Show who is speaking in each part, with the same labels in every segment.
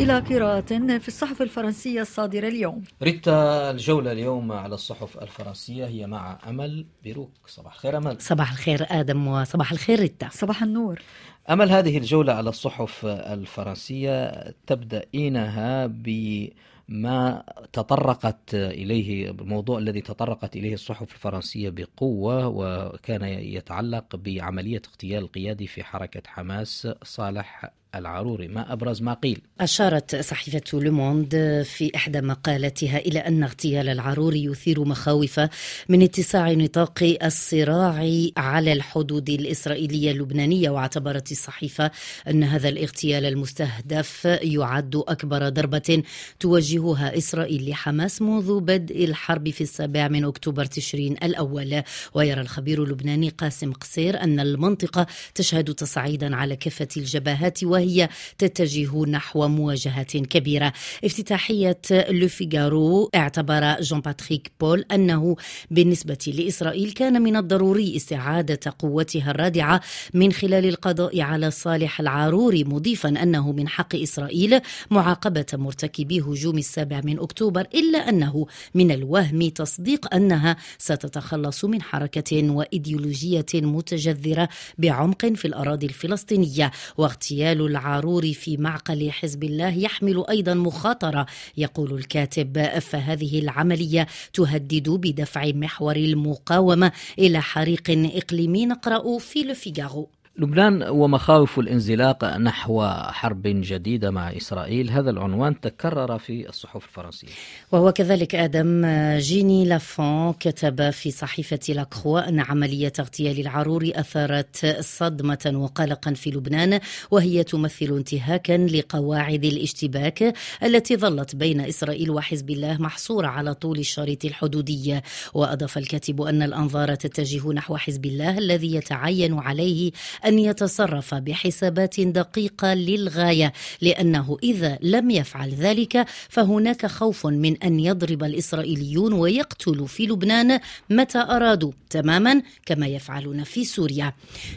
Speaker 1: إلى قراءة في الصحف الفرنسية الصادرة اليوم.
Speaker 2: ريتا الجولة اليوم على الصحف الفرنسية هي مع أمل بيروك. صباح الخير أمل.
Speaker 3: صباح الخير آدم وصباح الخير ريتا.
Speaker 1: صباح النور.
Speaker 2: أمل هذه الجولة على الصحف الفرنسية تبدأينها بما تطرقت إليه الموضوع الذي تطرقت إليه الصحف الفرنسية بقوة وكان يتعلق بعملية اغتيال القيادي في حركة حماس صالح العروري. ما أبرز ما قيل.
Speaker 3: أشارت صحيفة لوموند في إحدى مقالاتها إلى أن اغتيال العروري يثير مخاوف من اتساع نطاق الصراع على الحدود الإسرائيلية اللبنانية. واعتبرت الصحيفة أن هذا الاغتيال المستهدف يعد أكبر ضربة توجهها إسرائيل لحماس منذ بدء الحرب في السابع من أكتوبر تشرين الأول. ويرى الخبير اللبناني قاسم قصير أن المنطقة تشهد تصعيدا على كافة الجبهات وهي تتجه نحو مواجهة كبيرة. افتتاحية لوفيغارو اعتبر جون باتريك بول أنه بالنسبة لإسرائيل كان من الضروري استعادة قوتها الرادعة من خلال القضاء على صالح العاروري مضيفا أنه من حق إسرائيل معاقبة مرتكبي هجوم السابع من أكتوبر إلا أنه من الوهم تصديق أنها ستتخلص من حركة وإيديولوجية متجذرة بعمق في الأراضي الفلسطينية واغتيال العاروري في معقل حزب الله يحمل أيضا مخاطرة يقول الكاتب. فهذه العملية تهدد بدفع محور المقاومة إلى حريق إقليمي. نقرأ في لوفيغارو
Speaker 2: لبنان ومخاوف الانزلاق نحو حرب جديدة مع إسرائيل. هذا العنوان تكرر في الصحف الفرنسية.
Speaker 3: وهو كذلك آدم جيني لافون كتب في صحيفة لاكروا أن عملية اغتيال العروري أثارت صدمة وقلقا في لبنان وهي تمثل انتهاكا لقواعد الاشتباك التي ظلت بين إسرائيل وحزب الله محصورة على طول الشريط الحدودي. وأضاف الكاتب أن الأنظار تتجه نحو حزب الله الذي يتعين عليه أن يتصرف بحسابات دقيقة للغاية لأنه إذا لم يفعل ذلك فهناك خوف من أن يضرب الإسرائيليون ويقتلوا في لبنان متى أرادوا تماما كما يفعلون في سوريا.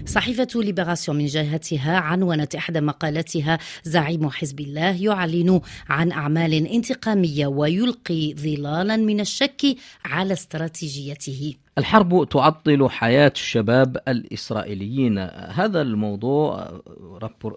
Speaker 3: صحيفة ليبراسيون من جهتها عنونت إحدى مقالاتها زعيم حزب الله يعلن عن أعمال انتقامية ويلقي ظلالا من الشك على استراتيجيته.
Speaker 2: الحرب تعطل حياة الشباب الإسرائيليين. هذا الموضوع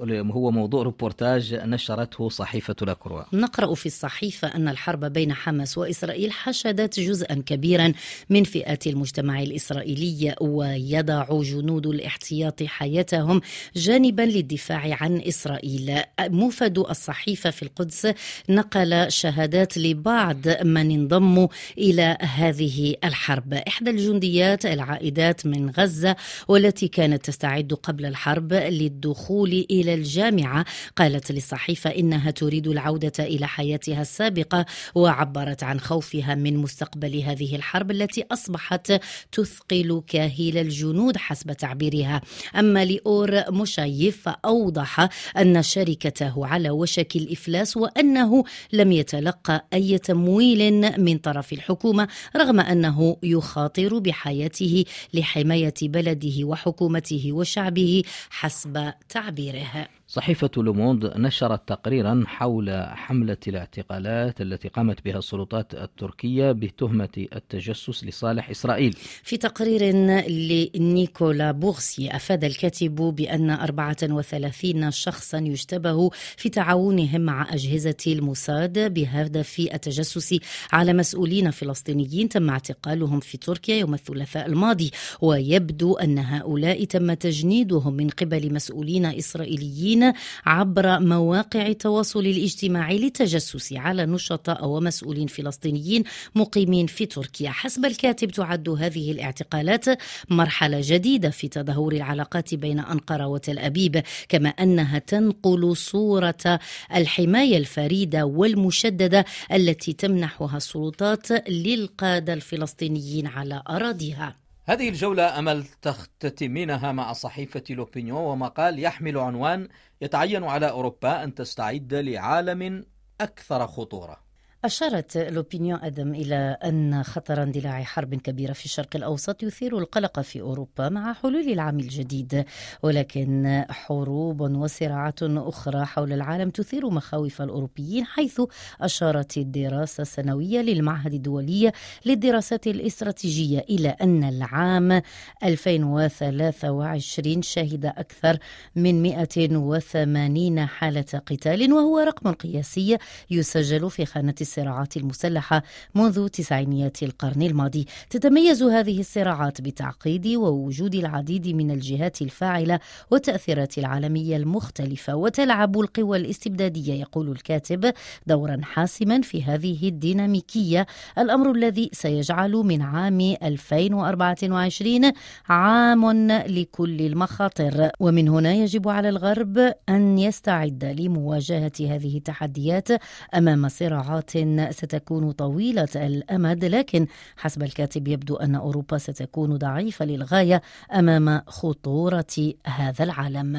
Speaker 2: هو موضوع ريبورتاج نشرته صحيفة لاكروا
Speaker 3: نقرأ في الصحيفة أن الحرب بين حماس وإسرائيل حشدت جزءا كبيرا من فئات المجتمع الإسرائيلي ويضع جنود الاحتياط حياتهم جانبا للدفاع عن إسرائيل. مفد الصحيفة في القدس نقل شهادات لبعض من انضموا إلى هذه الحرب. إحدى الجنديات العائدات من غزة والتي كانت تستعد قبل الحرب للدخول إلى الجامعة. قالت للصحيفة إنها تريد العودة إلى حياتها السابقة وعبرت عن خوفها من مستقبل هذه الحرب التي أصبحت تثقل كاهل الجنود حسب تعبيرها. أما لأور مشايف فأوضح أن شركته على وشك الإفلاس وأنه لم يتلقى أي تمويل من طرف الحكومة رغم أنه يخاطر بحياته لحماية بلده وحكومته وشعبه حسب تعبيره.
Speaker 2: صحيفة لوموند نشرت تقريرا حول حملة الاعتقالات التي قامت بها السلطات التركية بتهمة التجسس لصالح إسرائيل.
Speaker 3: في تقرير لنيكولا بورسي أفاد الكاتب بأن 34 شخصا يشتبه في تعاونهم مع أجهزة الموساد بهدف التجسس على مسؤولين فلسطينيين تم اعتقالهم في تركيا يوم الثلاثاء الماضي. ويبدو أن هؤلاء تم تجنيدهم من قبل مسؤولين إسرائيليين عبر مواقع التواصل الاجتماعي للتجسس على نشطاء ومسؤولين فلسطينيين مقيمين في تركيا. حسب الكاتب تعد هذه الاعتقالات مرحلة جديدة في تدهور العلاقات بين أنقرة وتل أبيب كما أنها تنقل صورة الحماية الفريدة والمشددة التي تمنحها السلطات للقادة الفلسطينيين على أراضيها.
Speaker 2: هذه الجولة أمل تختتمينها مع صحيفة لوبينيون ومقال يحمل عنوان يتعين على أوروبا أن تستعد لعالم أكثر خطورة.
Speaker 3: أشارت لوبينيون أدم إلى أن خطر اندلاع حرب كبيرة في الشرق الأوسط يثير القلق في أوروبا مع حلول العام الجديد ولكن حروب وصراعات أخرى حول العالم تثير مخاوف الأوروبيين حيث أشارت الدراسة السنوية للمعهد الدولي للدراسات الاستراتيجية إلى أن العام 2023 شهد أكثر من 180 حالة قتال وهو رقم قياسي يسجل في خانة الصراعات المسلحة منذ تسعينيات القرن الماضي. تتميز هذه الصراعات بتعقيد ووجود العديد من الجهات الفاعلة والتأثيرات العالمية المختلفة وتلعب القوى الاستبدادية يقول الكاتب دورا حاسما في هذه الديناميكية. الأمر الذي سيجعل من عام 2024 عام لكل المخاطر. ومن هنا يجب على الغرب أن يستعد لمواجهة هذه التحديات أمام صراعات ستكون طويلة الأمد لكن حسب الكاتب يبدو أن أوروبا ستكون ضعيفة للغاية أمام خطورة هذا العالم.